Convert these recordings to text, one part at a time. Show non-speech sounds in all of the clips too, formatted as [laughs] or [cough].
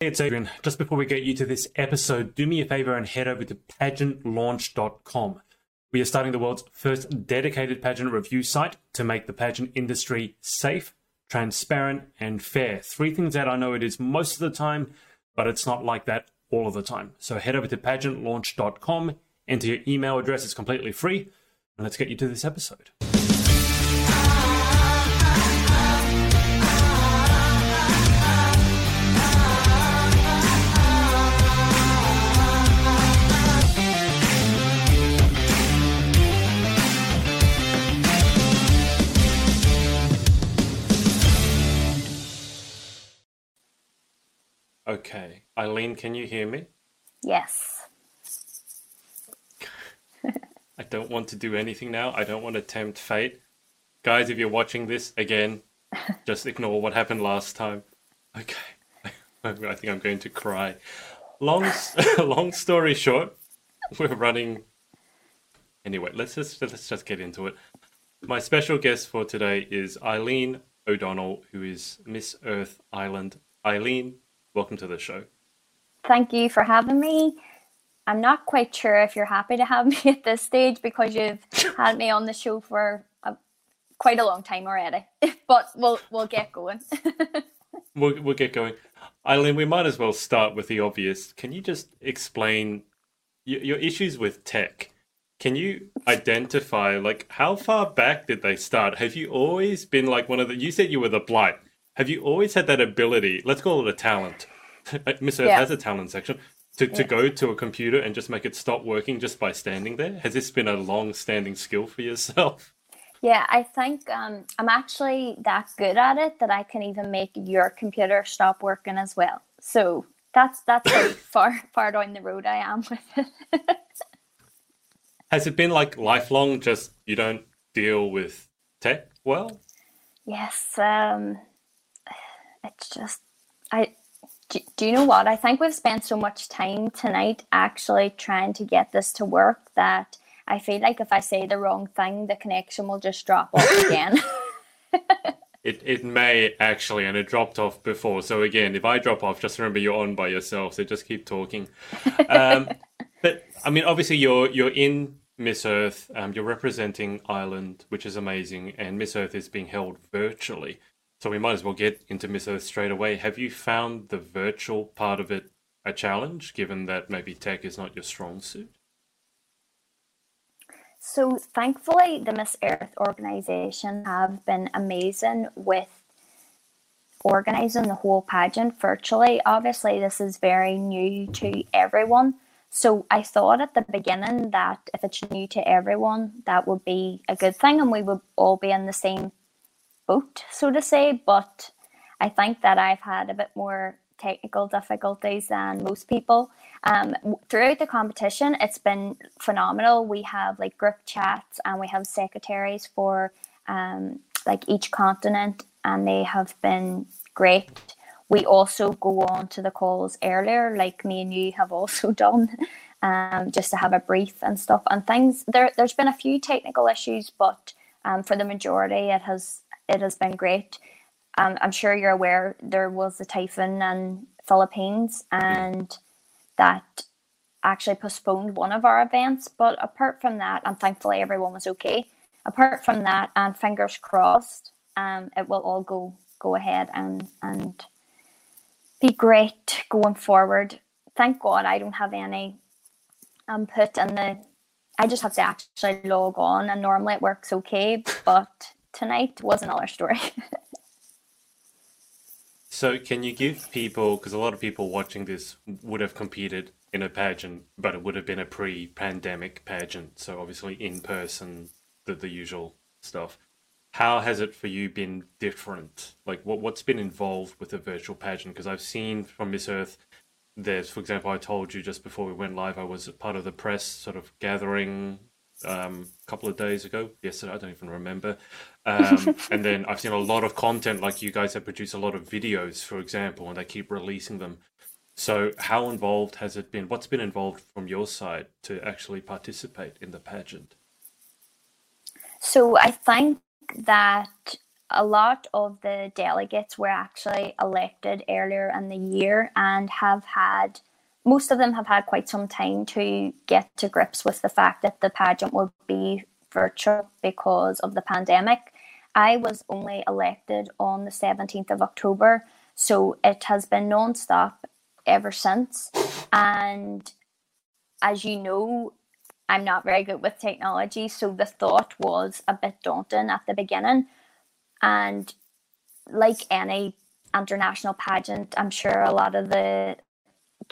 it's Adrian. Just before we get you to this episode, do me a favor and head over to pageantlaunch.com. We are starting the world's first dedicated pageant review site to make the pageant industry safe, transparent, and fair. Three things that I know it is most of the time, but it's not like that all of the time. So head over to pageantlaunch.com, enter your email address, it's completely free, and let's get you to this episode. Okay. Eileen, can you hear me? Yes. [laughs] I don't want to do anything now. I don't want to tempt fate. Guys, if you're watching this again, [laughs] just ignore what happened last time. Okay. [laughs] I think I'm going to cry. Long long story short, we're running Anyway, let's just let's just get into it. My special guest for today is Eileen O'Donnell, who is Miss Earth Ireland. Eileen, welcome to the show. Thank you for having me. I'm not quite sure if you're happy to have [laughs] me at this stage because you've had me on the show for a, quite a long time already. [laughs] but we'll we'll get going. [laughs] we'll we'll get going. Eileen, we might as well start with the obvious. Can you just explain your, your issues with tech? Can you identify like how far back did they start? Have you always been like one of the? You said you were the blight. Have you always had that ability? Let's call it a talent. Miss Earth yeah. has a talent section to, to yeah. go to a computer and just make it stop working just by standing there. Has this been a long-standing skill for yourself? [laughs] Yeah, I think um, I'm actually that good at it that I can even make your computer stop working as well. So that's that's how [coughs] far far down the road I am with it. Has it been like lifelong? Just you don't deal with tech well? Yes, um, it's just I. Do, do you know what? I think we've spent so much time tonight actually trying to get this to work that I feel like if I say the wrong thing, the connection will just drop off [laughs] again. it it may actually, and it dropped off before. So again, if I drop off, just remember you're on by yourself. So just keep talking. [laughs] Um, but I mean, obviously, you're you're in Miss Earth. Um, you're representing Ireland, which is amazing, and Miss Earth is being held virtually. So we might as well get into Miss Earth straight away. Have you found the virtual part of it a challenge, given that maybe tech is not your strong suit? So thankfully, the Miss Earth organisation have been amazing with organising the whole pageant virtually. Obviously, this is very new to everyone. So I thought at the beginning that if it's new to everyone, that would be a good thing and we would all be in the same boat, so to say. But I think that I've had a bit more technical difficulties than most people. Um, throughout the competition, it's been phenomenal. We have like group chats and we have secretaries for um, like each continent, and they have been great. We also go on to the calls earlier, like me and you have also [laughs] done, um, just to have a brief and stuff and things. There, there's been a few technical issues, but um, for the majority, it has it has been great. Um, I'm sure you're aware there was a typhoon in Philippines and that actually postponed one of our events. But apart from that, and thankfully everyone was okay. Apart from that, and fingers crossed, um, it will all go go ahead and and be great going forward. Thank God I don't have any input in the. I just have to actually log on, and normally it works okay. But tonight was another story. [laughs] so, can you give people, because a lot of people watching this would have competed in a pageant, but it would have been a pre pandemic pageant. So, obviously, in person, the, the usual stuff. How has it for you been different? Like, what, what's been involved with a virtual pageant? Because I've seen from Miss Earth, there's, for example, I told you just before we went live, I was part of the press sort of gathering um, a couple of days ago, yesterday, I don't even remember. Um, [laughs] and then I've seen a lot of content, like you guys have produced a lot of videos, for example, and they keep releasing them. So, how involved has it been? What's been involved from your side to actually participate in the pageant? So, I think that a lot of the delegates were actually elected earlier in the year and have had most of them have had quite some time to get to grips with the fact that the pageant will be virtual because of the pandemic. I was only elected on the 17th of October, so it has been non stop ever since. And as you know, I'm not very good with technology, so the thought was a bit daunting at the beginning. And like any international pageant, I'm sure a lot of the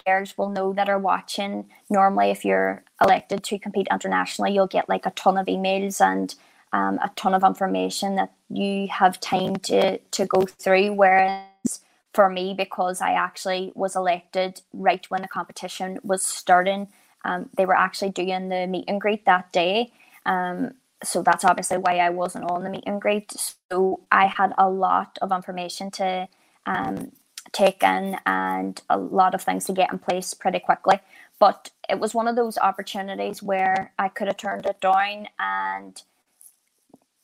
girls will know that are watching. Normally, if you're elected to compete internationally, you'll get like a ton of emails and um, a ton of information that you have time to to go through. Whereas for me, because I actually was elected right when the competition was starting, um, they were actually doing the meet and greet that day. Um, so that's obviously why I wasn't on the meet and greet. So I had a lot of information to um, take in and a lot of things to get in place pretty quickly. But it was one of those opportunities where I could have turned it down and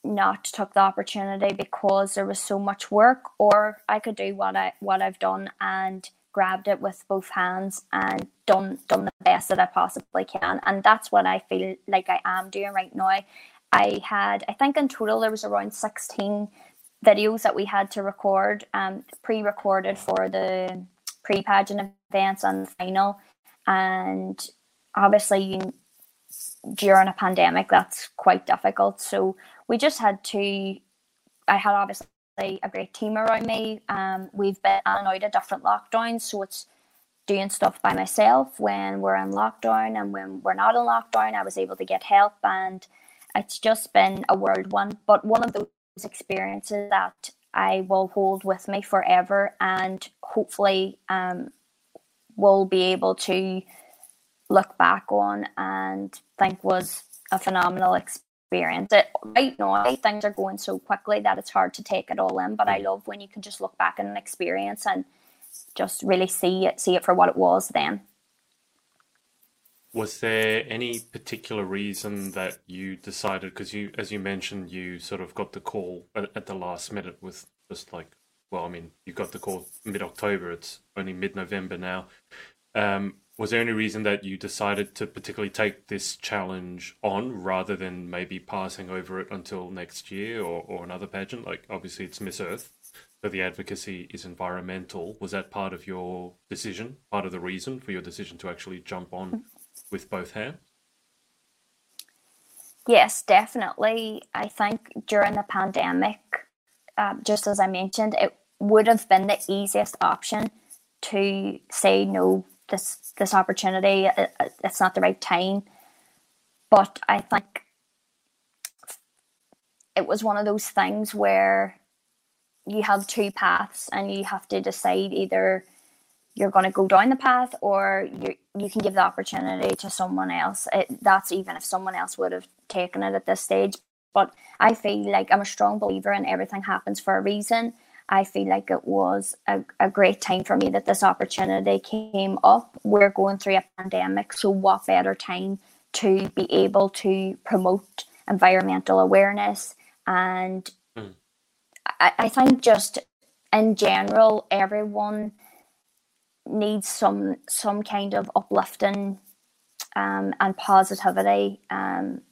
not took the opportunity because there was so much work, or I could do what I what I've done and grabbed it with both hands and done done the best that I possibly can. And that's what I feel like I am doing right now. I had, I think in total there was around 16 videos that we had to record, um, pre-recorded for the pre-pageant events and final. And obviously, you, during a pandemic, that's quite difficult. So we just had to. I had obviously a great team around me. Um, we've been in and out of different lockdowns, so it's doing stuff by myself when we're in lockdown and when we're not in lockdown. I was able to get help and it's just been a world one, but one of those experiences that I will hold with me forever and hopefully um, will be able to look back on and think was a phenomenal experience. It, right now, things are going so quickly that it's hard to take it all in, but I mm. love when you can just look back on an experience and just really see it, see it for what it was then. Was there any particular reason that you decided? Because you, as you mentioned, you sort of got the call at, at the last minute with just like, well, I mean, you got the call mid October. It's only mid November now. Um, was there any reason that you decided to particularly take this challenge on rather than maybe passing over it until next year or, or another pageant? Like, obviously, it's Miss Earth, so the advocacy is environmental. Was that part of your decision, part of the reason for your decision to actually jump on with both hands? Yes, definitely. I think during the pandemic, um, just as I mentioned, it would have been the easiest option to say no. This this opportunity, it, it's not the right time. But I think it was one of those things where you have two paths and you have to decide either you're going to go down the path or you you can give the opportunity to someone else. It, that's even if someone else would have taken it at this stage. But i feel like i'm a strong believer in everything happens for a reason. I feel like it was a, a great time for me that this opportunity came up. We're going through a pandemic so what better time to be able to promote environmental awareness and mm. I, I think just in general everyone needs some some kind of uplifting um, and positivity um,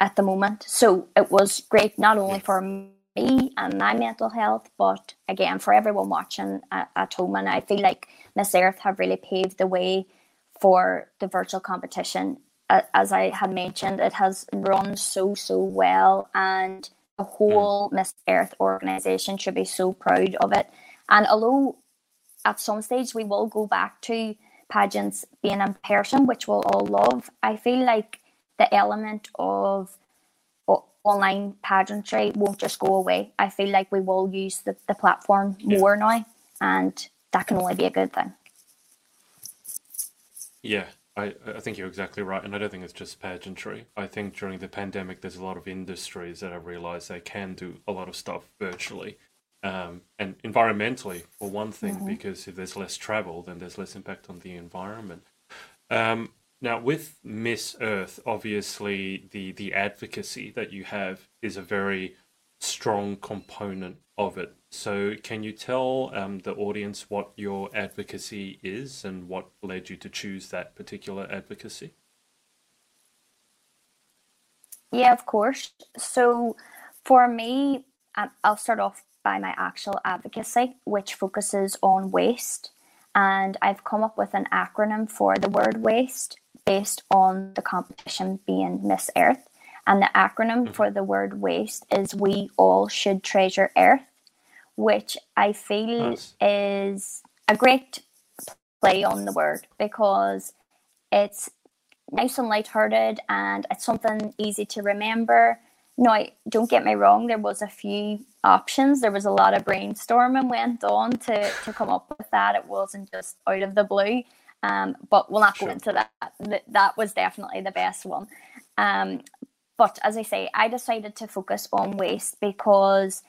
at the moment. So it was great not only for me and my mental health, but again for everyone watching at, at home. And I feel like Miss Earth have really paved the way for the virtual competition. As I had mentioned, it has run so so well, and the whole Miss Earth organization should be so proud of it. And although at some stage we will go back to pageants being in person, which we'll all love. I feel like the element of online pageantry won't just go away. I feel like we will use the, the platform yeah. more now, and that can only be a good thing. Yeah, I, I think you're exactly right. And I don't think it's just pageantry. I think during the pandemic, there's a lot of industries that have realized they can do a lot of stuff virtually um, and environmentally for one thing, mm-hmm. because if there's less travel, then there's less impact on the environment. Um, now, with Miss Earth, obviously the the advocacy that you have is a very strong component of it. So, can you tell um, the audience what your advocacy is and what led you to choose that particular advocacy? Yeah, of course. So, for me, I'll start off by my actual advocacy, which focuses on waste. And I've come up with an acronym for the word waste based on the competition being Miss Earth. And the acronym mm-hmm. for the word waste is We All Should Treasure Earth, which I feel nice. is a great play on the word because it's nice and light-hearted and it's something easy to remember. Now, don't get me wrong, there was a few options. There was a lot of brainstorming went on to, to come up with that. It wasn't just out of the blue. Um, but we'll not go into that. That was definitely the best one. Um, but as I say, I decided to focus on waste because,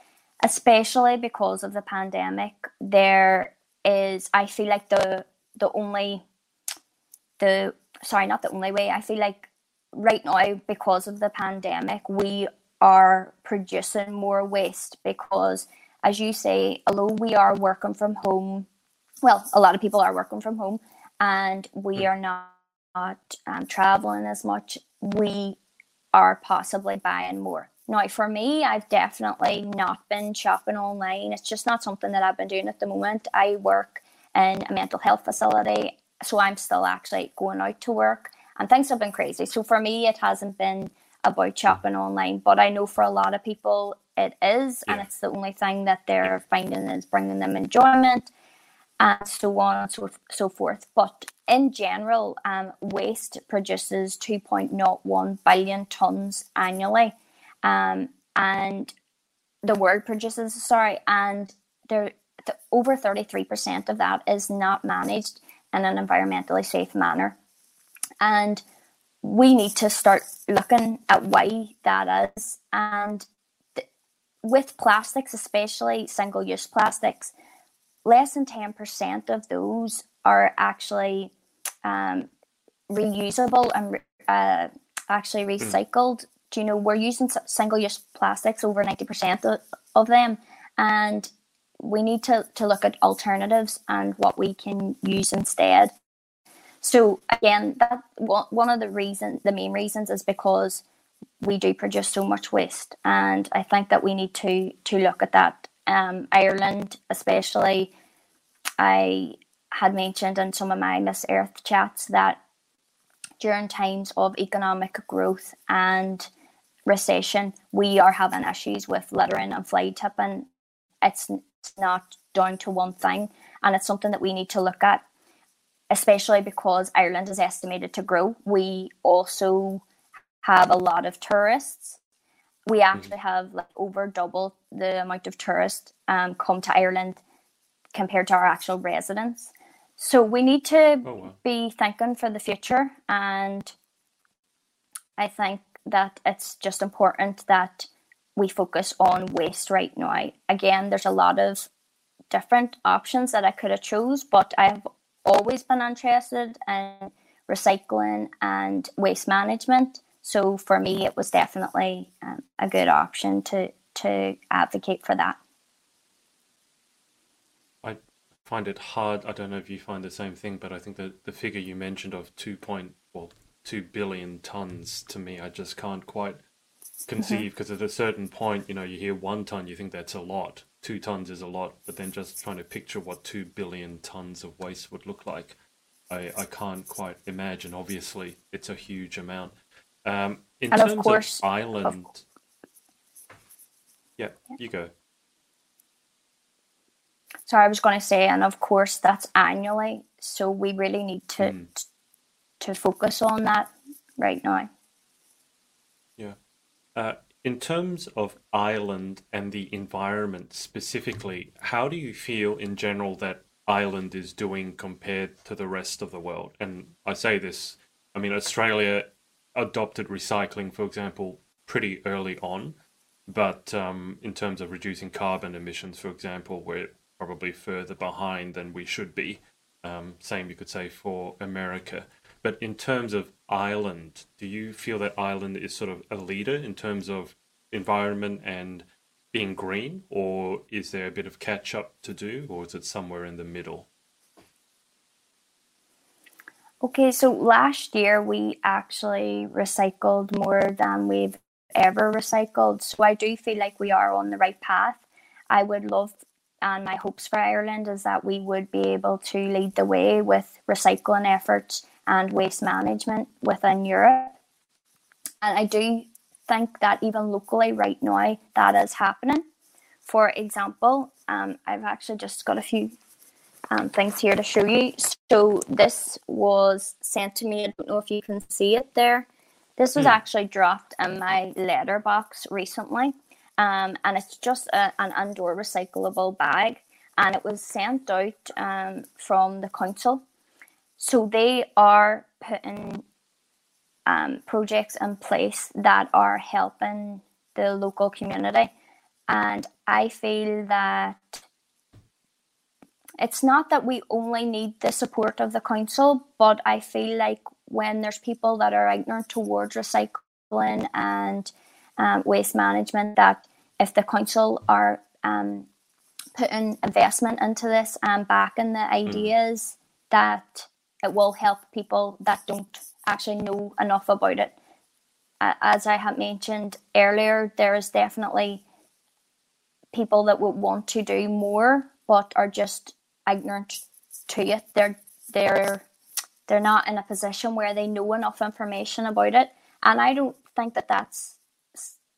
especially because of the pandemic, there is, I feel like the the only the sorry, not the only way. I feel like right now, because of the pandemic, we are producing more waste because, as you say, although we are working from home, well, a lot of people are working from home, and we mm. are not, not um, traveling as much. We are possibly buying more. Now, for me, I've definitely not been shopping online. It's just not something that I've been doing at the moment. I work in a mental health facility, so I'm still actually going out to work, and things have been crazy. So for me, it hasn't been about shopping online, but I know for a lot of people it is, yeah. and it's the only thing that they're finding is bringing them enjoyment and so on and so, so forth. But in general, um, waste produces 2.01 billion tons annually. Um, and the world produces, sorry, and there, the, over 33% of that is not managed in an environmentally safe manner. And we need to start looking at why that is. And th- with plastics, especially single use plastics, less than 10% of those are actually um, reusable and uh, actually hmm. recycled. Mm. Do you know we're using single use plastics over 90% of, of them, and we need to, to look at alternatives and what we can use instead. So again, that one of the reasons, the main reasons, is because we do produce so much waste, and I think that we need to to look at that. Um, Ireland, especially, I had mentioned in some of my Miss Earth chats that during times of economic growth and recession, we are having issues with littering and fly tipping. It's not down to one thing, and it's something that we need to look at, especially because Ireland is estimated to grow. We also have a lot of tourists. We mm-hmm. actually have like over double the amount of tourists um, come to Ireland compared to our actual residents. So we need to oh, wow. be thinking for the future, and I think that it's just important that we focus on waste right now. Again, there's a lot of different options that I could have chose, but I've always been interested in recycling and waste management. So for me, it was definitely um, a good option to to advocate for that. I find it hard. I don't know if you find the same thing, but I think that the figure you mentioned of two point well two billion tons to me, I just can't quite conceive because mm-hmm. at a certain point, you know, you hear one ton, you think that's a lot. Two tons is a lot, but then just trying to picture what two billion tons of waste would look like, I, I can't quite imagine. Obviously, it's a huge amount. Um, in and terms of, course, of Ireland, of... Yeah, yeah, you go. So I was going to say, and of course that's annually. So we really need to mm. t- to focus on that right now. Yeah. Uh, in terms of Ireland and the environment specifically, how do you feel in general that Ireland is doing compared to the rest of the world? And I say this, I mean, Australia adopted recycling, for example, pretty early on. But um, in terms of reducing carbon emissions, for example, we're probably further behind than we should be. Um, same you could say for America. But in terms of Ireland, do you feel that Ireland is sort of a leader in terms of environment and being green, or is there a bit of catch up to do, or is it somewhere in the middle? Okay, so last year we actually recycled more than we've ever recycled. So I do feel like we are on the right path. I would love, and my hopes for Ireland is that we would be able to lead the way with recycling efforts and waste management within Europe. And I do think that even locally right now that is happening. For example, um, I've actually just got a few um, things here to show you. So this was sent to me. I don't know if you can see it there. This was mm. actually dropped in my letterbox recently, um, and it's just a, an indoor recyclable bag, and it was sent out um, from the council. So they are putting um, projects in place that are helping the local community, and I feel that it's not that we only need the support of the council, but I feel like when there's people that are ignorant towards recycling and um, waste management, that if the council are um, putting investment into this and backing the hmm. ideas, mm. that it will help people that don't actually know enough about it. As I had mentioned earlier, there is definitely people that would want to do more but are just ignorant to it. They're they're they're not in a position where they know enough information about it, and I don't think that that's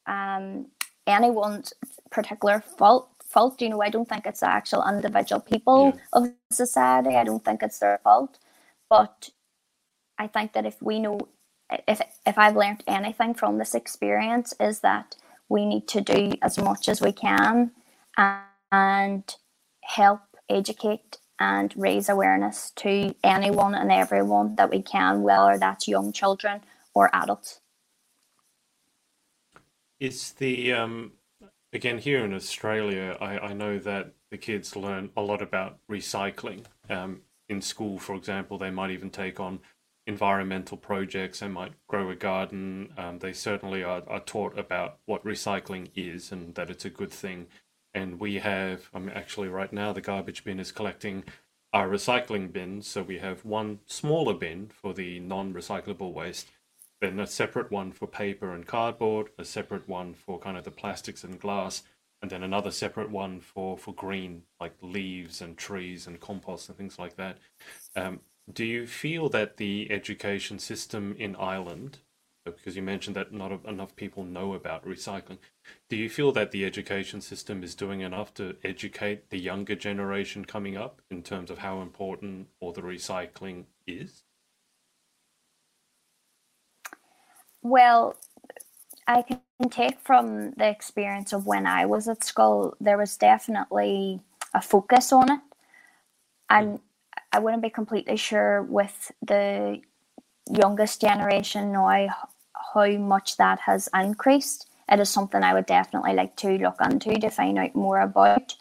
um, anyone's particular fault. Fault, you know, I don't think it's the actual individual people yeah. of society. I don't think it's their fault, but I think that if we know, if if I've learned anything from this experience, is that we need to do as much as we can and, help educate and raise awareness to anyone and everyone that we can, whether that's young children or adults. Is the um, again here in Australia, I, I know that the kids learn a lot about recycling. Um, in school, for example, they might even take on environmental projects. They might grow a garden. Um, they certainly are, are taught about what recycling is and that it's a good thing and we have I mean actually right now the garbage bin is collecting our recycling bins so we have one smaller bin for the non-recyclable waste then a separate one for paper and cardboard a separate one for kind of the plastics and glass and then another separate one for for green like leaves and trees and compost and things like that um, do you feel that the education system in Ireland because you mentioned that not enough people know about recycling. Do you feel that the education system is doing enough to educate the younger generation coming up in terms of how important all the recycling is? Well, I can take from the experience of when I was at school, there was definitely a focus on it. And I wouldn't be completely sure with the youngest generation now how much that has increased. It is something I would definitely like to look into to find out more about.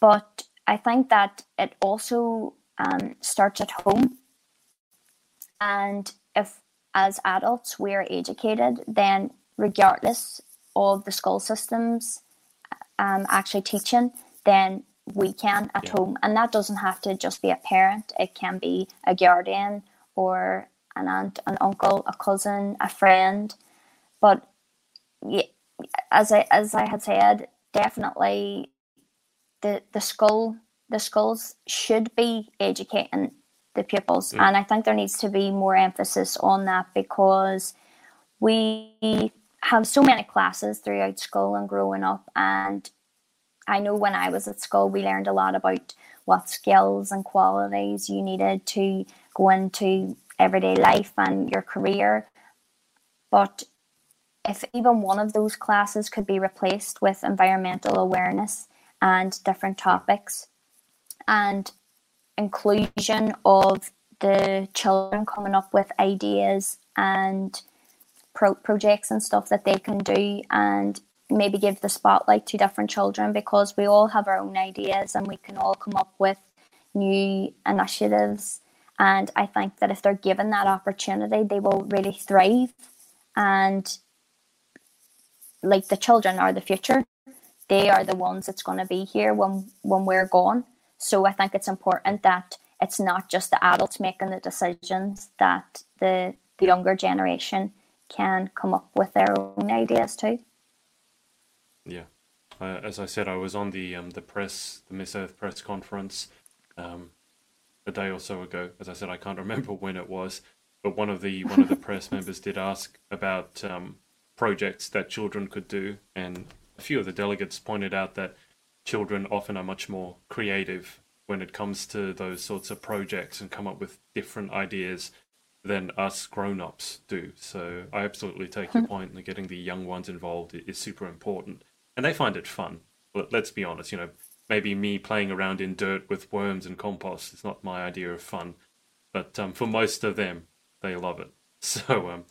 But I think that it also um, starts at home. And if, as adults, we are educated, then regardless of the school systems um, actually teaching, then we can at yeah. home. And that doesn't have to just be a parent, it can be a guardian or an aunt, an uncle, a cousin, a friend. But yeah, as I as I had said, definitely the the school the schools should be educating the pupils, mm. and I think there needs to be more emphasis on that because we have so many classes throughout school and growing up, and I know when I was at school, we learned a lot about what skills and qualities you needed to go into everyday life and your career. But if even one of those classes could be replaced with environmental awareness and different topics and inclusion of the children coming up with ideas and pro- projects and stuff that they can do and maybe give the spotlight to different children because we all have our own ideas and we can all come up with new initiatives and I think that if they're given that opportunity, they will really thrive. And like the children are the future. they are the ones that's going to be here when when we're gone. So I think it's important that it's not just the adults making the decisions that the the younger generation can come up with their own ideas too. Yeah, uh, as I said, I was on the um, the press, the Miss Earth press conference, um, a day or so ago. As I said, I can't [laughs] remember when it was, but one of the one of the [laughs] press members did ask about um, projects that children could do, and a few of the delegates pointed out that children often are much more creative when it comes to those sorts of projects and come up with different ideas than us grown-ups do. So I absolutely take your point that getting the young ones involved is super important. And they find it fun. But let's be honest, you know, maybe me playing around in dirt with worms and compost is not my idea of fun. But um, for most of them, they love it. [laughs] So um,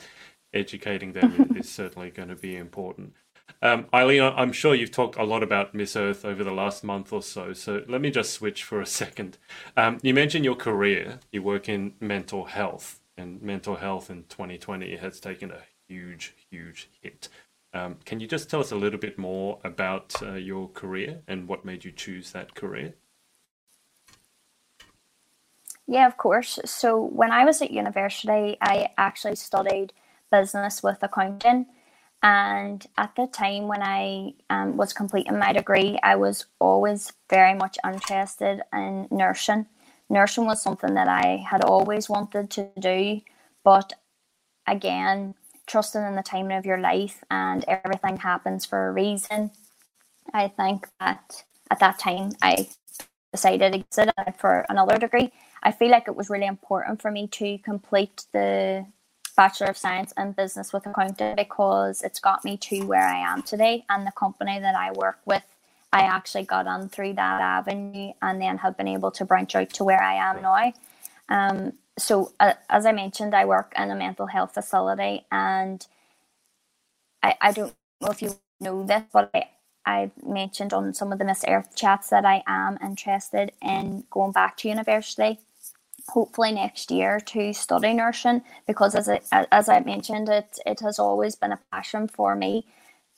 educating them is [laughs] certainly going to be important. Um, Eileen, I'm sure you've talked a lot about Miss Earth over the last month or so, so let me just switch for a [laughs] second. Um, you mentioned your career, you work in mental health, and mental health in 2020 has taken a huge, huge hit. Um, can you just tell us a little bit more about uh, your career and what made you choose that career? Yeah, of course. So when I was at university, I actually studied business with accounting. And at the time when I um, was completing my degree, I was always very much interested in nursing. Nursing was something that I had always wanted to do, but again, trusting in the timing of your life and everything happens for a reason. I think that at that time I decided to sit for another degree. I feel like it was really important for me to complete the Bachelor of Science in Business with Accounting because it's got me to where I am today and the company that I work with. I actually got on through that avenue and then have been able to branch out to where I am now. Um, so, uh, as I mentioned, I work in a mental health facility, and I, I don't know if you know this, but I, I've mentioned on some of the Miss Earth chats that I am interested in going back to university hopefully next year to study nursing because as I, as I mentioned it it has always been a passion for me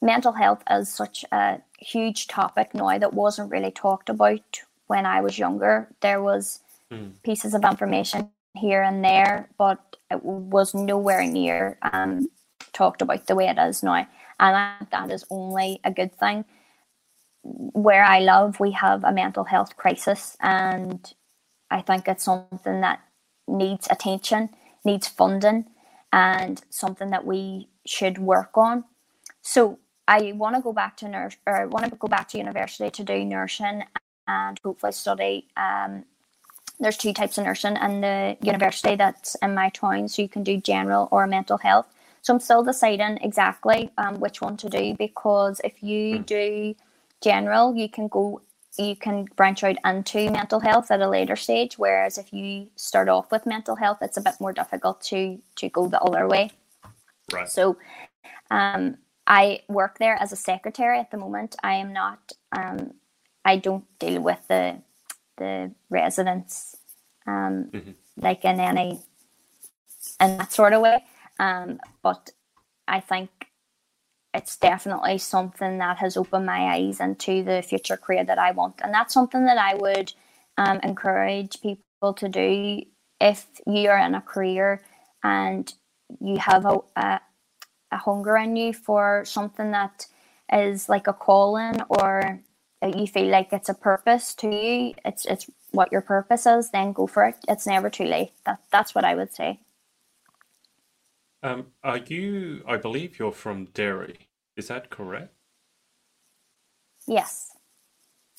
mental health is such a huge topic now that wasn't really talked about when I was younger there was mm. pieces of information here and there but it was nowhere near um, talked about the way it is now and I that is only a good thing where I live we have a mental health crisis and I think it's something that needs attention, needs funding, and something that we should work on. So I want to go back to nurse or I want to go back to university to do nursing and hopefully study. Um, there's two types of nursing in the university that's in my town, so you can do general or mental health. So I'm still deciding exactly um, which one to do because if you hmm. do general, you can go you can branch out into mental health at a later stage whereas if you start off with mental health it's a bit more difficult to to go the other way right so um i work there as a secretary at the moment i am not um i don't deal with the the residents um mm-hmm. like in any in that sort of way um but i think it's definitely something that has opened my eyes into the future career that I want. And that's something that I would um, encourage people to do if you are in a career and you have a, a, a hunger in you for something that is like a calling or you feel like it's a purpose to you, it's it's what your purpose is, then go for it. It's never too late. That that's what I would say. Um, are you? I believe you're from Derry. Is that correct? Yes.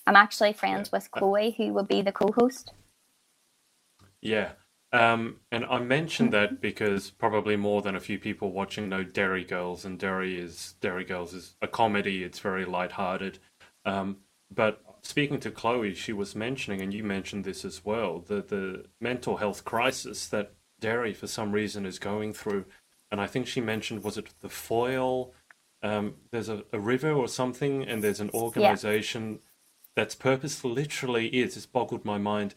I'm actually friends yeah. with uh, Chloe, who would be the co host. Yeah. Um, and I mentioned that because probably more than a few people watching know Derry Girls, and Derry is Derry Girls is a comedy. It's very lighthearted. Um, but speaking to Chloe, she was mentioning, and you mentioned this as well, the the mental health crisis that Derry, for some reason, is going through. And I think she mentioned was it the Foyle um, there's a, a, river or something, and there's an organization yeah. that's purpose literally is, it's boggled my mind,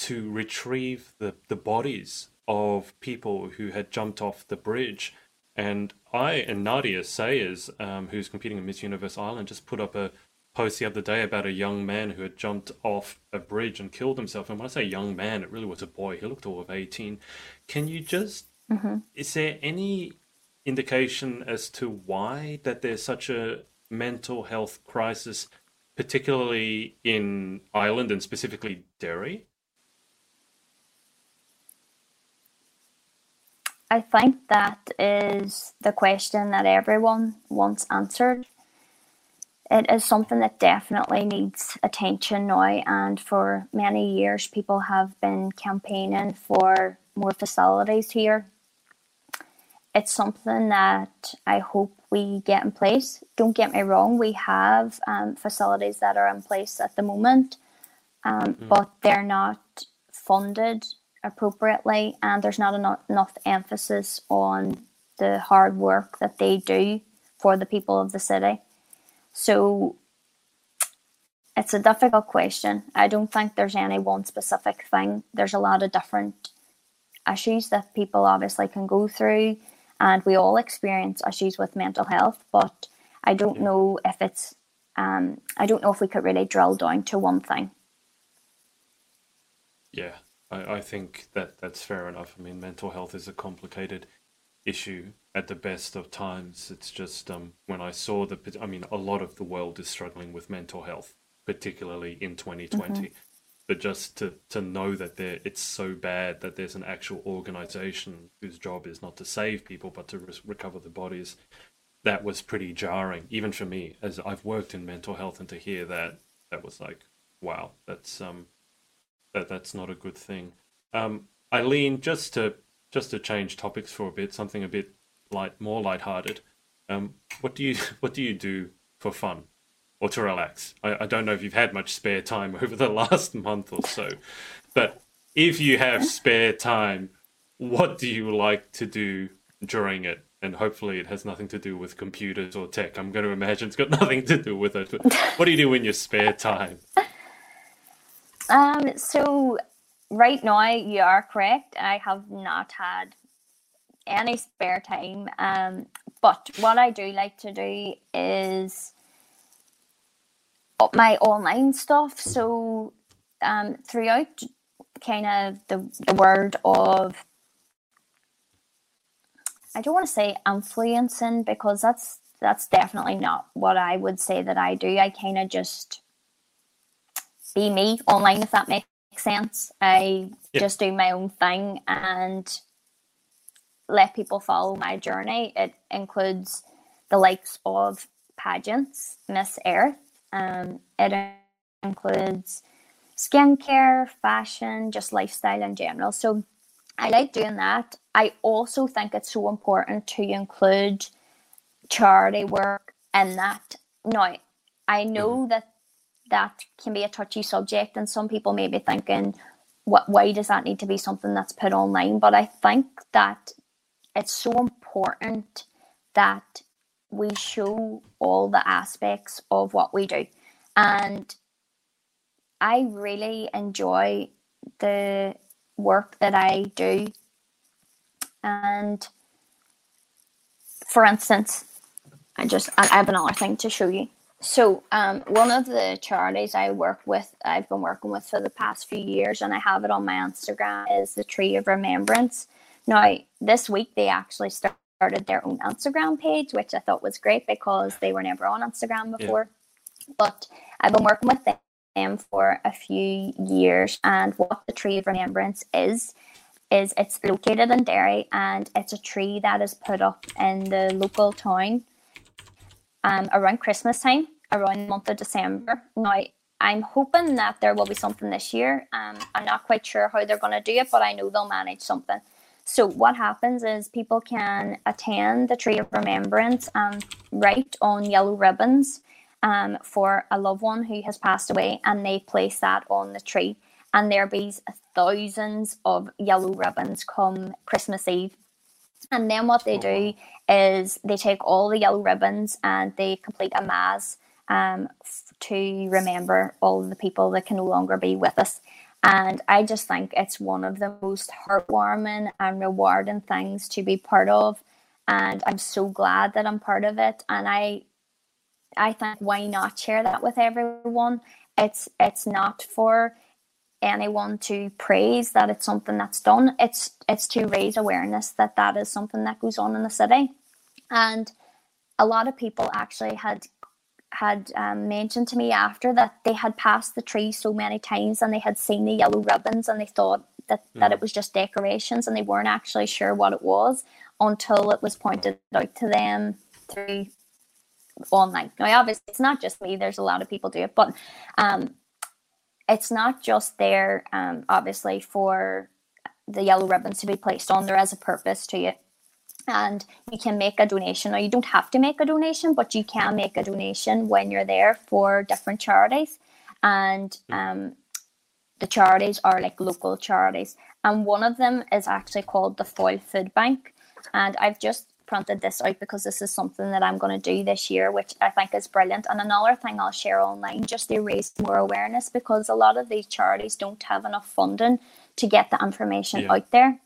to retrieve the, the bodies of people who had jumped off the bridge. And I and Nadia Sayers, um, who's competing in Miss Universe Ireland, just put up a, post the other day about a young man who had jumped off a bridge and killed himself. And when I say young man, it really was a boy. He looked all of 18. Can you just, mm-hmm. is there any indication as to why that there's such a mental health crisis, particularly in Ireland and specifically Derry? I think that is the question that everyone wants answered it is something that definitely needs attention now. And for many years, people have been campaigning for more facilities here. It's something that I hope we get in place. Don't get me wrong, we have um, facilities that are in place at the moment, um, mm. but they're not funded appropriately, and there's not enough, enough emphasis on the hard work that they do for the people of the city. So it's a difficult question. I don't think there's any one specific thing. There's a lot of different issues that people obviously can go through, and we all experience issues with mental health. But I don't know if it's, um, I don't know if we could really drill down to one thing. Yeah, I, I think that that's fair enough. I mean, mental health is a complicated issue at the best of times. It's just um, when I saw the, I mean, a lot of the world is struggling with mental health, particularly in 2020. Mm-hmm. But just to, to know that there, it's so bad that there's an actual organization whose job is not to save people but to re- recover the bodies, that was pretty jarring, even for me, as I've worked in mental health, and to hear that, that was like, wow, that's um, that that's not a good thing. Um, Eileen, just to just to change topics for a bit, something a bit light, more lighthearted. Um, what do you [laughs] what do you do for fun or to relax? I, I don't know if you've had much spare time [laughs] over the last month or so, but if you have spare time, what do you like to do during it? And hopefully, it has nothing to do with computers or tech. I'm going to imagine it's got [laughs] nothing to do with it. But what do you do in your spare time? Um, so right now you are correct. I have not had any spare time. Um, but what I do like to do is my online stuff. So um, throughout kind of the, the word of I don't want to say influencing because that's that's definitely not what I would say that I do. I kind of just be me online if that makes sense. I yeah. just do my own thing and let people follow my journey. It includes the likes of pageants, Miss Earth. Um, it includes skincare, fashion, just lifestyle in general. So I like doing that. I also think it's so important to include charity work in that. Now, I know mm-hmm. that that can be a touchy subject, and some people may be thinking, "What? Why does that need to be something that's put online?" But I think that it's so important that we show all the aspects of what we do, and I really enjoy the work that I do, and for instance, I just I have another thing to show you. So, um, one of the charities I work with, I've been working with for the past few years, and I have it on my Instagram, is the Tree of Remembrance. Now, this week they actually started their own Instagram page, which I thought was great because they were never on Instagram before. Yeah. But I've been working with them for a few years, and what the Tree of Remembrance is, is it's located in Derry, and it's a tree that is put up in the local town um, around Christmas time, around the month of December. Now, I'm hoping that there will be something this year. Um, I'm not quite sure how they're going to do it, but I know they'll manage something. So, what happens is people can attend the Tree of Remembrance and write on yellow ribbons um, for a loved one who has passed away, and they place that on the tree. And there be thousands of yellow ribbons come Christmas Eve. And then what they do is they take all the yellow ribbons and they complete a mass um, to remember all the people that can no longer be with us. And I just think it's one of the most heartwarming and rewarding things to be part of. And I'm so glad that I'm part of it. And I I think why not share that with everyone? It's it's not for anyone to praise that it's something that's done. It's it's to raise awareness that that is something that goes on in the city, and a lot of people actually had had um, mentioned to me after that they had passed the tree so many times and they had seen the yellow ribbons and they thought that, mm. that it was just decorations and they weren't actually sure what it was until it was pointed out to them through online. Now, obviously, it's not just me. There's a lot of people do it, but um, it's not just there, um, obviously, for the yellow ribbons to be placed on. There is a purpose to it. And you can make a donation, or you don't have to make a donation, but you can make a donation when you're there for different charities. And um, the charities are like local charities. And one of them is actually called the Foyle Food Bank. And I've just printed this out because this is something that I'm going to do this year, which I think is brilliant. And another thing I'll share online just to raise more awareness because a lot of these charities don't have enough funding to get the information yeah. out there.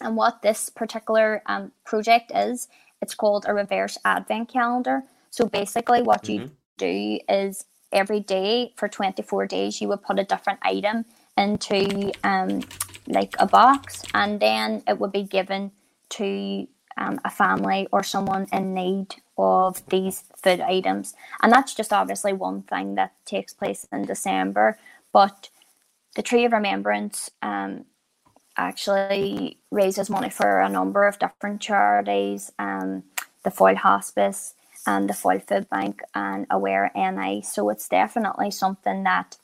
And what this particular um, project is, it's called a reverse advent calendar. So basically, what mm-hmm. you do is every day for 24 days, you would put a different item into um, like a box, and then it would be given to um, a family or someone in need of these food items. And that's just obviously one thing that takes place in December. But the Tree of Remembrance um, actually raises money for a number of different charities um, the Foyle Hospice and the Foyle Food Bank and Aware NI. So it's definitely something that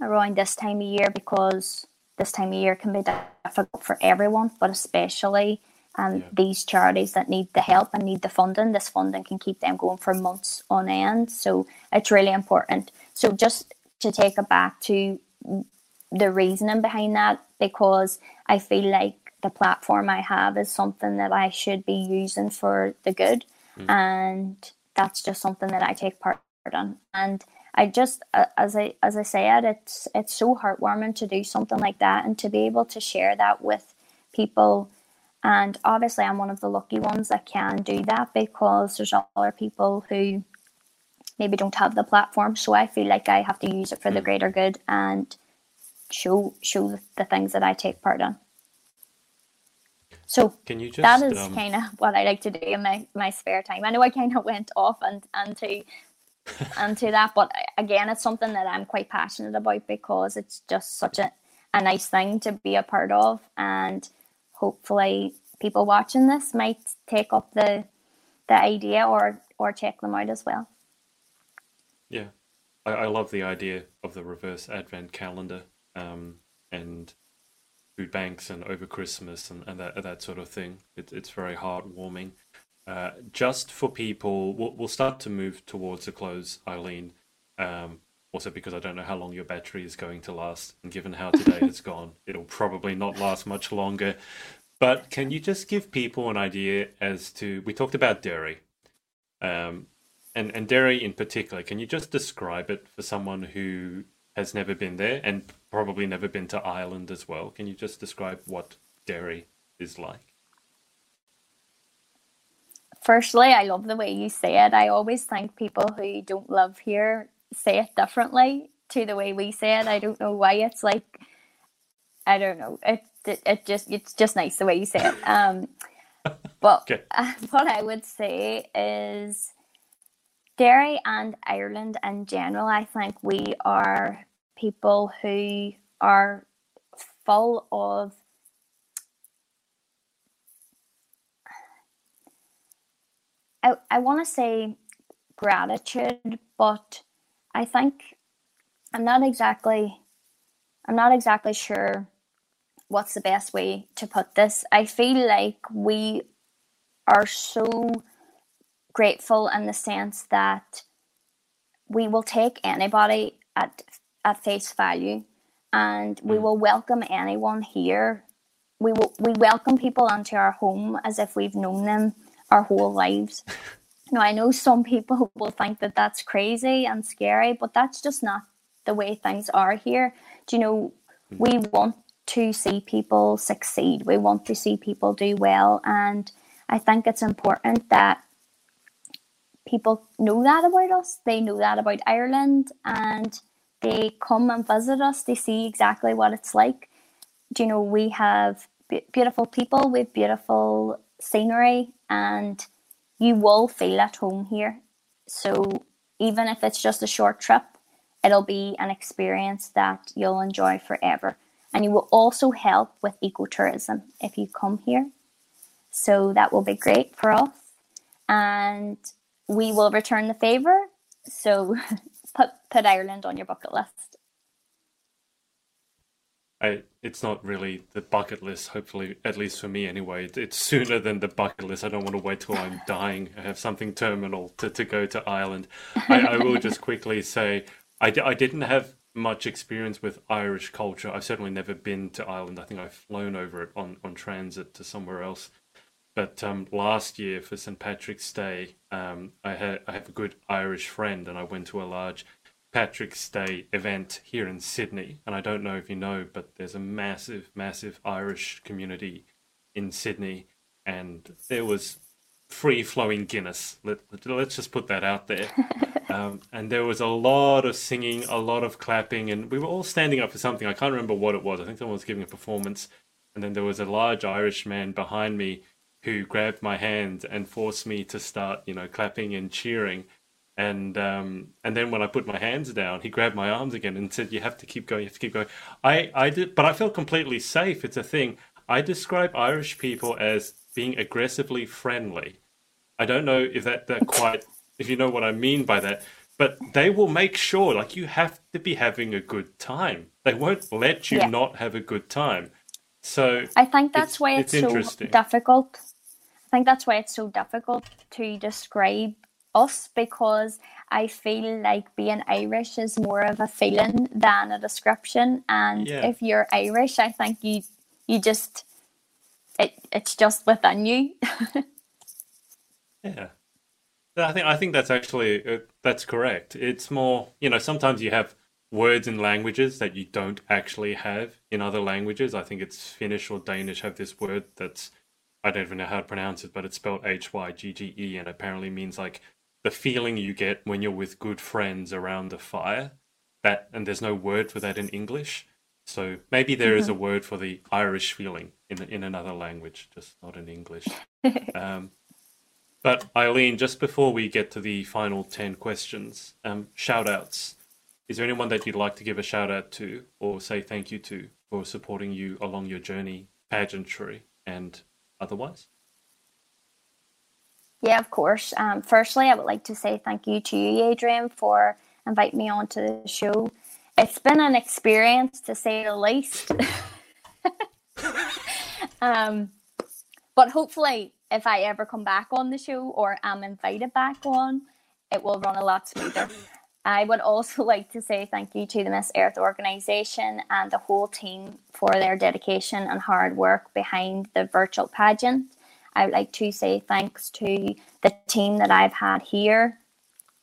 around this time of year, because this time of year can be difficult for everyone, but especially and yeah. these charities that need the help and need the funding, this funding can keep them going for months on end. So it's really important. So just to take it back to the reasoning behind that, because I feel like the platform I have is something that I should be using for the good, mm. and that's just something that I take part in. And I just, as I as I said, it's it's so heartwarming to do something like that and to be able to share that with people and obviously, I'm one of the lucky ones that can do that because there's other people who maybe don't have the platform. So I feel like I have to use it for the hmm. greater good and show show the things that I take part in. So can you just, that is um... kind of what I like to do in my, my spare time. I know I kind of [laughs] went off and and to and to that, but again, it's something that I'm quite passionate about because it's just such a, a nice thing to be a part of and hopefully people watching this might take up the the idea or or check them out as well. Yeah, I, I love the idea of the reverse advent calendar um, and food banks and over Christmas and, and that that sort of thing. It, it's very heartwarming. Uh, just for people, we'll, we'll start to move towards a close, Eileen. Um, also, because I don't know how long your battery is going to last, and given how today has [laughs] gone, it'll probably not last much longer. But can you just give people an idea as to we talked about dairy, um, and and Derry in particular. Can you just describe it for someone who has never been there and probably never been to Ireland as well? Can you just describe what Derry is like? Firstly, I love the way you say it. I always think people who don't live here say it differently to the way we say it. I don't know why it's like I don't know. It it, it just it's just nice the way you say it. Um, [laughs] but okay. uh, [laughs] what I would say is Derry and Ireland in general. I think we are people who are full of I, I want to say gratitude, but I think I'm not exactly I'm not exactly sure what's the best way to put this. I feel like we are so grateful in the sense that we will take anybody at at face value and we mm. will welcome anyone here. We will we welcome people into our home as if we've known them our whole lives. [laughs] Now, I know some people will think that that's crazy and scary, but that's just not the way things are here. Do you know, hmm. we want to see people succeed, we want to see people do well, and I think it's important that people know that about us. They know that about Ireland and they come and visit us. They see exactly what it's like. Do you know, we have beautiful people with beautiful scenery and you will feel at home here. So even if it's just a short trip, it'll be an experience that you'll enjoy forever. And you will also help with ecotourism if you come here. So that will be great for us. And we will return the favour. So [laughs] put put Ireland on your bucket list. I, it's not really the bucket list. Hopefully, at least for me anyway, it's sooner than the bucket list. I don't want to wait till I'm dying. I have something terminal to, to go to Ireland. I, I will just quickly say I, I didn't have much experience with Irish culture. I've certainly never been to Ireland. I think I've flown over it on, on transit to somewhere else. But um, last year for St Patrick's Day, um, I had I have a good Irish friend, and I went to a large Patrick's Day event here in Sydney. And I don't know if you know, but there's a massive, massive Irish community in Sydney, and there was free flowing Guinness. Let, let's just put that out there. [laughs] Um, and there was a lot of singing, a lot of clapping, and we were all standing up for something. I can't remember what it was. I think someone was giving a performance. And then there was a large Irish man behind me who grabbed my hand and forced me to start, you know, clapping and cheering. And um, and then when I put my hands down, he grabbed my arms again and said, "You have to keep going. You have to keep going." I I did, but I felt completely safe. It's a thing. I describe Irish people as being aggressively friendly. I don't know if that that quite if you know what I mean by that, but they will make sure like you have to be having a good time. They won't let you yeah. not have a good time. So I think that's it's, why it's, it's so difficult I think that's why it's so difficult to describe us because I feel like being Irish is more of a feeling than a description. And yeah. if you're Irish, I think you you just it it's just within you. [laughs] yeah, I think I think that's actually uh, that's correct. It's more you know sometimes you have words in languages that you don't actually have in other languages. I think it's Finnish or Danish have this word that's I don't even know how to pronounce it, but it's spelled H Y G G E and apparently means like the feeling you get when you're with good friends around a fire. That and there's no word for that in English. So maybe there mm-hmm. is a word for the Irish feeling in in another language, just not in English. [laughs] um, but Eileen, just before we get to the final ten questions, um, shout outs. Is there anyone that you'd like to give a shout out to or say thank you to for supporting you along your journey, pageantry, and otherwise? Yeah, of course. Um, firstly, I would like to say thank you to you, Adrian, for inviting me onto the show. It's been an experience to say the least. [laughs] um, but hopefully, if I ever come back on the show or am invited back on, it will run a lot smoother. I would also [laughs] like to say thank you to the Miss Earth organisation and the whole team for their dedication and hard work behind the virtual pageant. I would like to say thanks to the team that I've had here,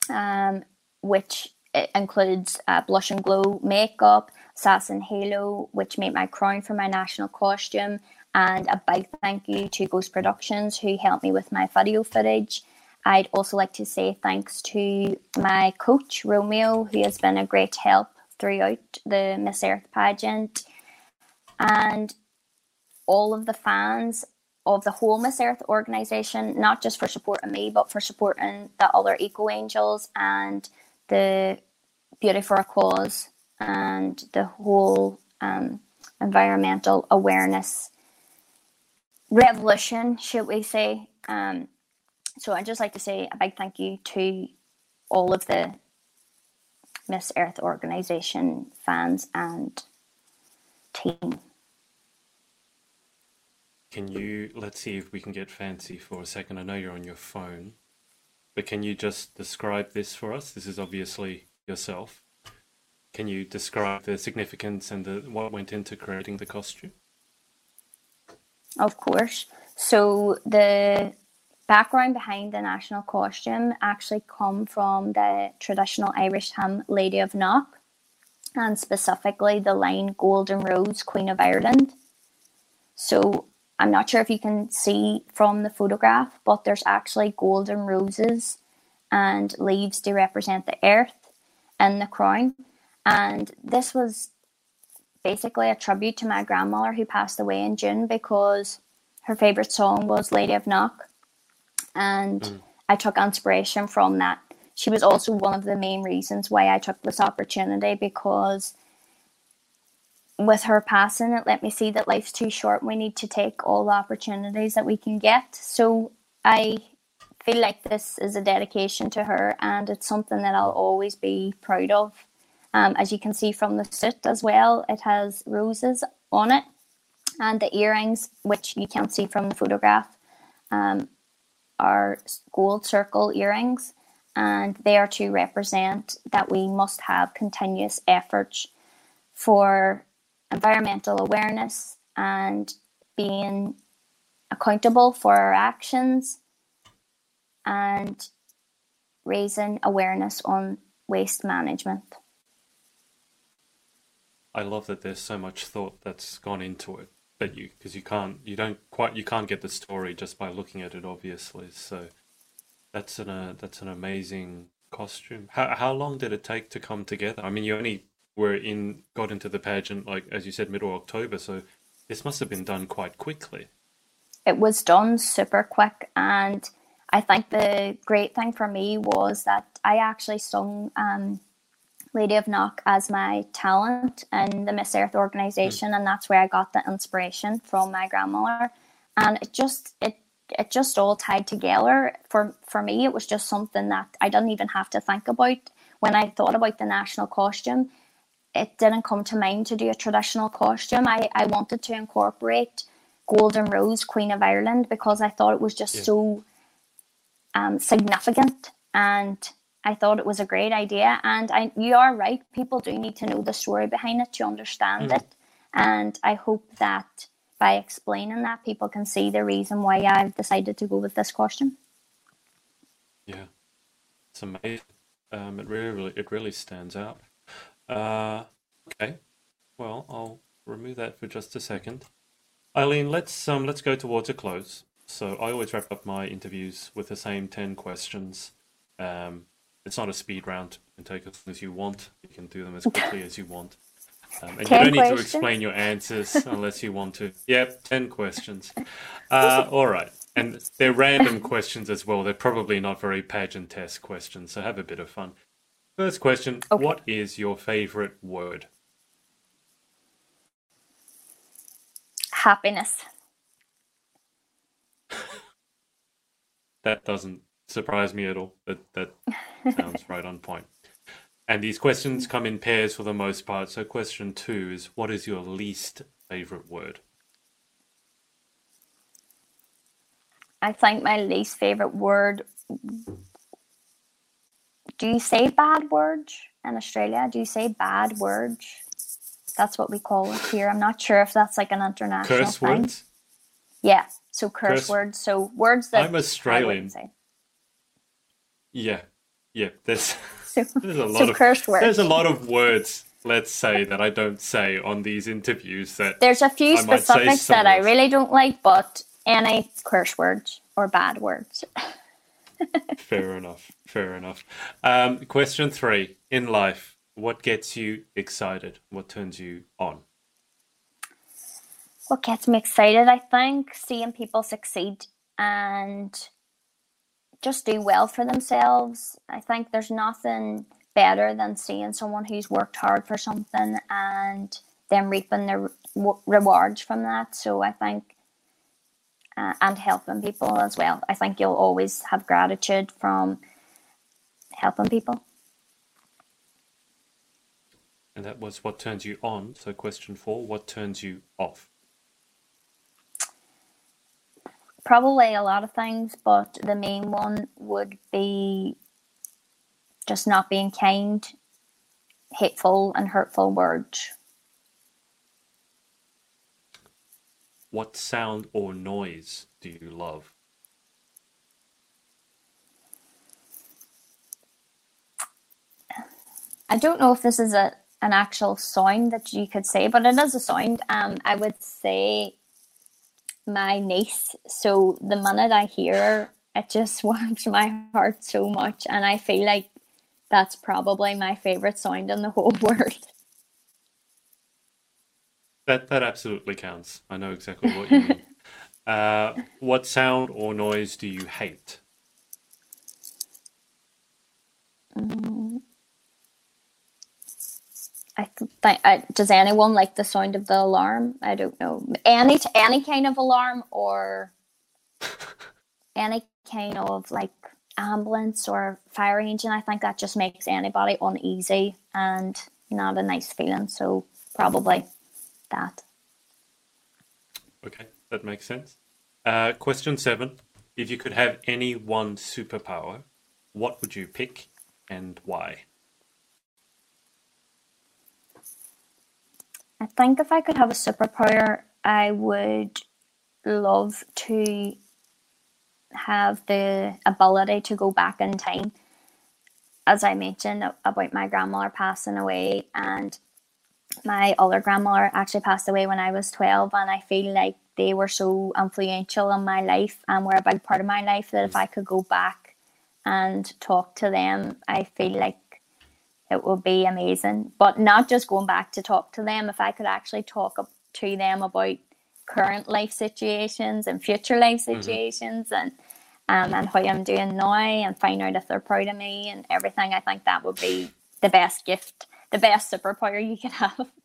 um, which includes uh, Blush and Glow makeup, Sass and Halo, which made my crown for my national costume, and a big thank you to Ghost Productions, who helped me with my video footage. I'd also like to say thanks to my coach, Romeo, who has been a great help throughout the Miss Earth pageant, and all of the fans of the whole Miss Earth organisation, not just for supporting me, but for supporting the other Eco Angels and the Beauty for a Cause and the whole um, environmental awareness revolution, should we say. Um, so I'd just like to say a big thank you to all of the Miss Earth organization fans and team. Can you let's see if we can get fancy for a second. I know you're on your phone, but can you just describe this for us? This is obviously yourself. Can you describe the significance and the what went into creating the costume? Of course. So the background behind the national costume actually come from the traditional Irish hymn Lady of Knock and specifically the line Golden Rose, Queen of Ireland. So I'm not sure if you can see from the photograph, but there's actually golden roses and leaves to represent the earth and the crown. And this was basically a tribute to my grandmother who passed away in June because her favourite song was Lady of Knock. And mm. I took inspiration from that. She was also one of the main reasons why I took this opportunity because with her passing, it let me see that life's too short. We need to take all the opportunities that we can get. So I feel like this is a dedication to her and it's something that I'll always be proud of. Um, as you can see from the suit as well, it has roses on it, and the earrings, which you can't see from the photograph, um, are gold circle earrings, and they are to represent that we must have continuous efforts for environmental awareness and being accountable for our actions and raising awareness on waste management. I love that there's so much thought that's gone into it that you because you can't you don't quite you can't get the story just by looking at it obviously. So that's an uh, that's an amazing costume. How how long did it take to come together? I mean you only were in got into the pageant like as you said middle october so this must have been done quite quickly it was done super quick and i think the great thing for me was that i actually sung um Lady of Knock as my talent in the Miss Earth organization, mm. and that's where I got the inspiration from my grandmother. And it just it it just all tied together for for me. It was just something that I didn't even have to think about when I thought about the national costume. It didn't come to mind to do a traditional costume. I, I wanted to incorporate Golden Rose, Queen of Ireland, because I thought it was just yeah. so um, significant and I thought it was a great idea, and I, you are right. People do need to know the story behind it to understand mm. it, and I hope that by explaining that, people can see the reason why I've decided to go with this costume. Yeah, it's amazing. Um, it really, really, it really stands out. Uh, okay, well, I'll remove that for just a second. Eileen, let's um, let's go towards a close. So I always wrap up my interviews with the same ten questions. Um, it's not a speed round. You can take as long as you want. You can do them as quickly as you want. Um, and you don't need to explain your answers unless you want to. Yep, 10 questions. Uh, [laughs] all right. And they're random questions as well. They're probably not very pageant test questions, so have a bit of fun. First question okay. What is your favorite word? Happiness. [laughs] that doesn't surprise me at all. That that [laughs] sounds right on point. And these questions come in pairs for the most part. So question two is what is your least favorite word? I think my least favorite word do you say bad words in Australia? Do you say bad words? That's what we call it here. I'm not sure if that's like an international curse thing. words. Yeah, so curse, curse, words. So words that I'm Australian. Yeah, yeah. There's [laughs] so, there's a lot of curse words. There's a lot of words. Let's say that I don't say on these interviews. That there's a few I specifics that I really don't like, but any curse words or bad words. [laughs] fair enough. Fair enough. Um, question three: In life, what gets you excited? What turns you on? What gets me excited? I think seeing people succeed and just do well for themselves. I think there's nothing better than seeing someone who's worked hard for something and then reaping the re- rewards from that. So I think, uh, and helping people as well. I think you'll always have gratitude from helping people. And that was what turns you on. So, question four what turns you off? probably a lot of things, but the main one would be just not being kind, hateful, and hurtful words. What sound or noise do you love? I don't know if this is a an actual sound that you could say, but it is a sound. Um, I would say my niece. So the minute I hear it just [laughs] warms my heart so much, and I feel like that's probably my favorite sound in the whole [laughs] world. That that absolutely counts. I know exactly what you mean. [laughs] uh, what sound or noise do you hate? Um, I think. Does anyone like the sound of the alarm? I don't know. Any any kind of alarm or [laughs] any kind of like ambulance or fire engine. I think that just makes anybody uneasy and not a nice feeling. So probably that. Okay, that makes sense. Uh, question seven: If you could have any one superpower, what would you pick and why? I think if I could have a superpower, I would love to have the ability to go back in time. As I mentioned about my grandmother passing away, and my other grandmother actually passed away when I was 12, and I feel like they were so influential in my life and were a big part of my life that if I could go back and talk to them, I feel like it would be amazing. But not just going back to talk to them, if I could actually talk to them about current life situations and future life mm-hmm. situations mm-hmm. and um, and how I'm doing now and find out if they're proud of me and everything. I think that would be the best gift, the best superpower you could have. [laughs]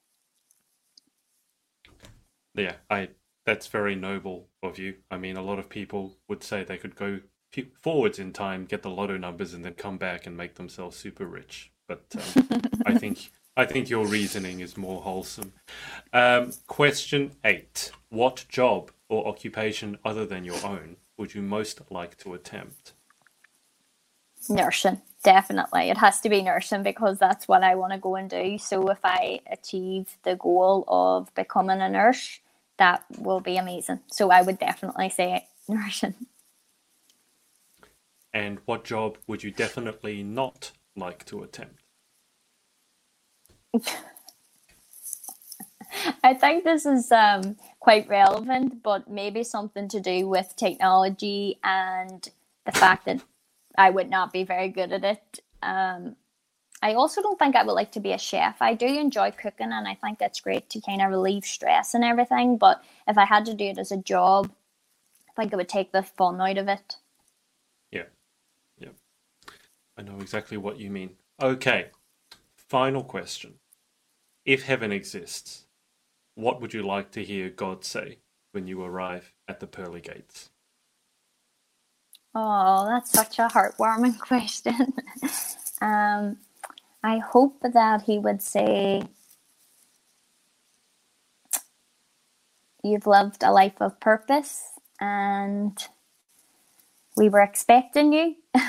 Yeah, I that's very noble of you. I mean, a lot of people would say they could go forwards in time, get the lotto numbers, and then come back and make themselves super rich. But um, I [laughs] think I think your reasoning is more wholesome. Um, question eight: What job or occupation other than your own would you most like to attempt? Nursing, definitely. It has to be nursing because that's what I want to go and do. So if I achieve the goal of becoming a nurse, that will be amazing. So I would definitely say [laughs] nursing. And what job would you definitely not like to attempt? [laughs] I think this is um, quite relevant, but maybe something to do with technology and the fact that I would not be very good at it. Um, I also don't think I would like to be a chef. I do enjoy cooking, and I think it's great to kind of relieve stress and everything. But if I had to do it as a job, I think it would take the fun out of it. Yeah, yeah, I know exactly what you mean. Okay, final question: If heaven exists, what would you like to hear God say when you arrive at the pearly gates? Oh, that's such a heartwarming [laughs] question. um, I hope that he would say, You've lived a life of purpose and we were expecting you. [laughs]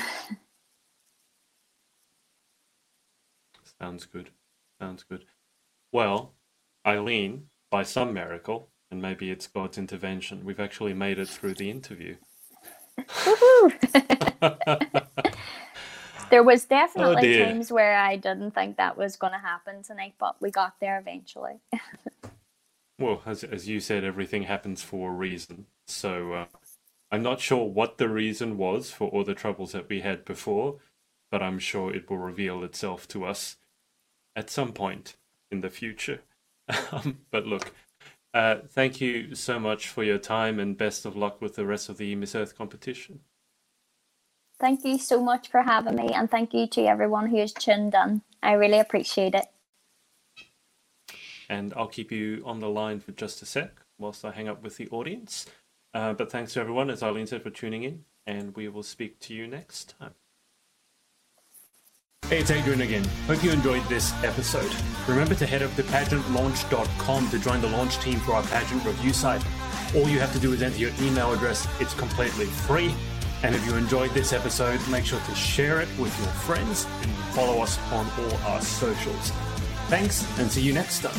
Sounds good. Sounds good. Well, Eileen, by some miracle, and maybe it's God's intervention, we've actually made it through the interview. [laughs] there was definitely oh times where I didn't think that was going to happen tonight, but we got there eventually. [laughs] well, as as you said, everything happens for a reason. So uh, I'm not sure what the reason was for all the troubles that we had before, but I'm sure it will reveal itself to us at some point in the future. [laughs] Um, but look, uh, thank you so much for your time and best of luck with the rest of the Miss Earth competition. Thank you so much for having me, and thank you to everyone who has tuned in. I really appreciate it. And I'll keep you on the line for just a sec whilst I hang up with the audience. Uh, but thanks to everyone, as Eileen said, for tuning in, and we will speak to you next time. Hey, it's Adrian again. Hope you enjoyed this episode. Remember to head up to pageantlaunch.com to join the launch team for our pageant review site. All you have to do is enter your email address. It's completely free. And if you enjoyed this episode, make sure to share it with your friends and follow us on all our socials. Thanks and see you next time.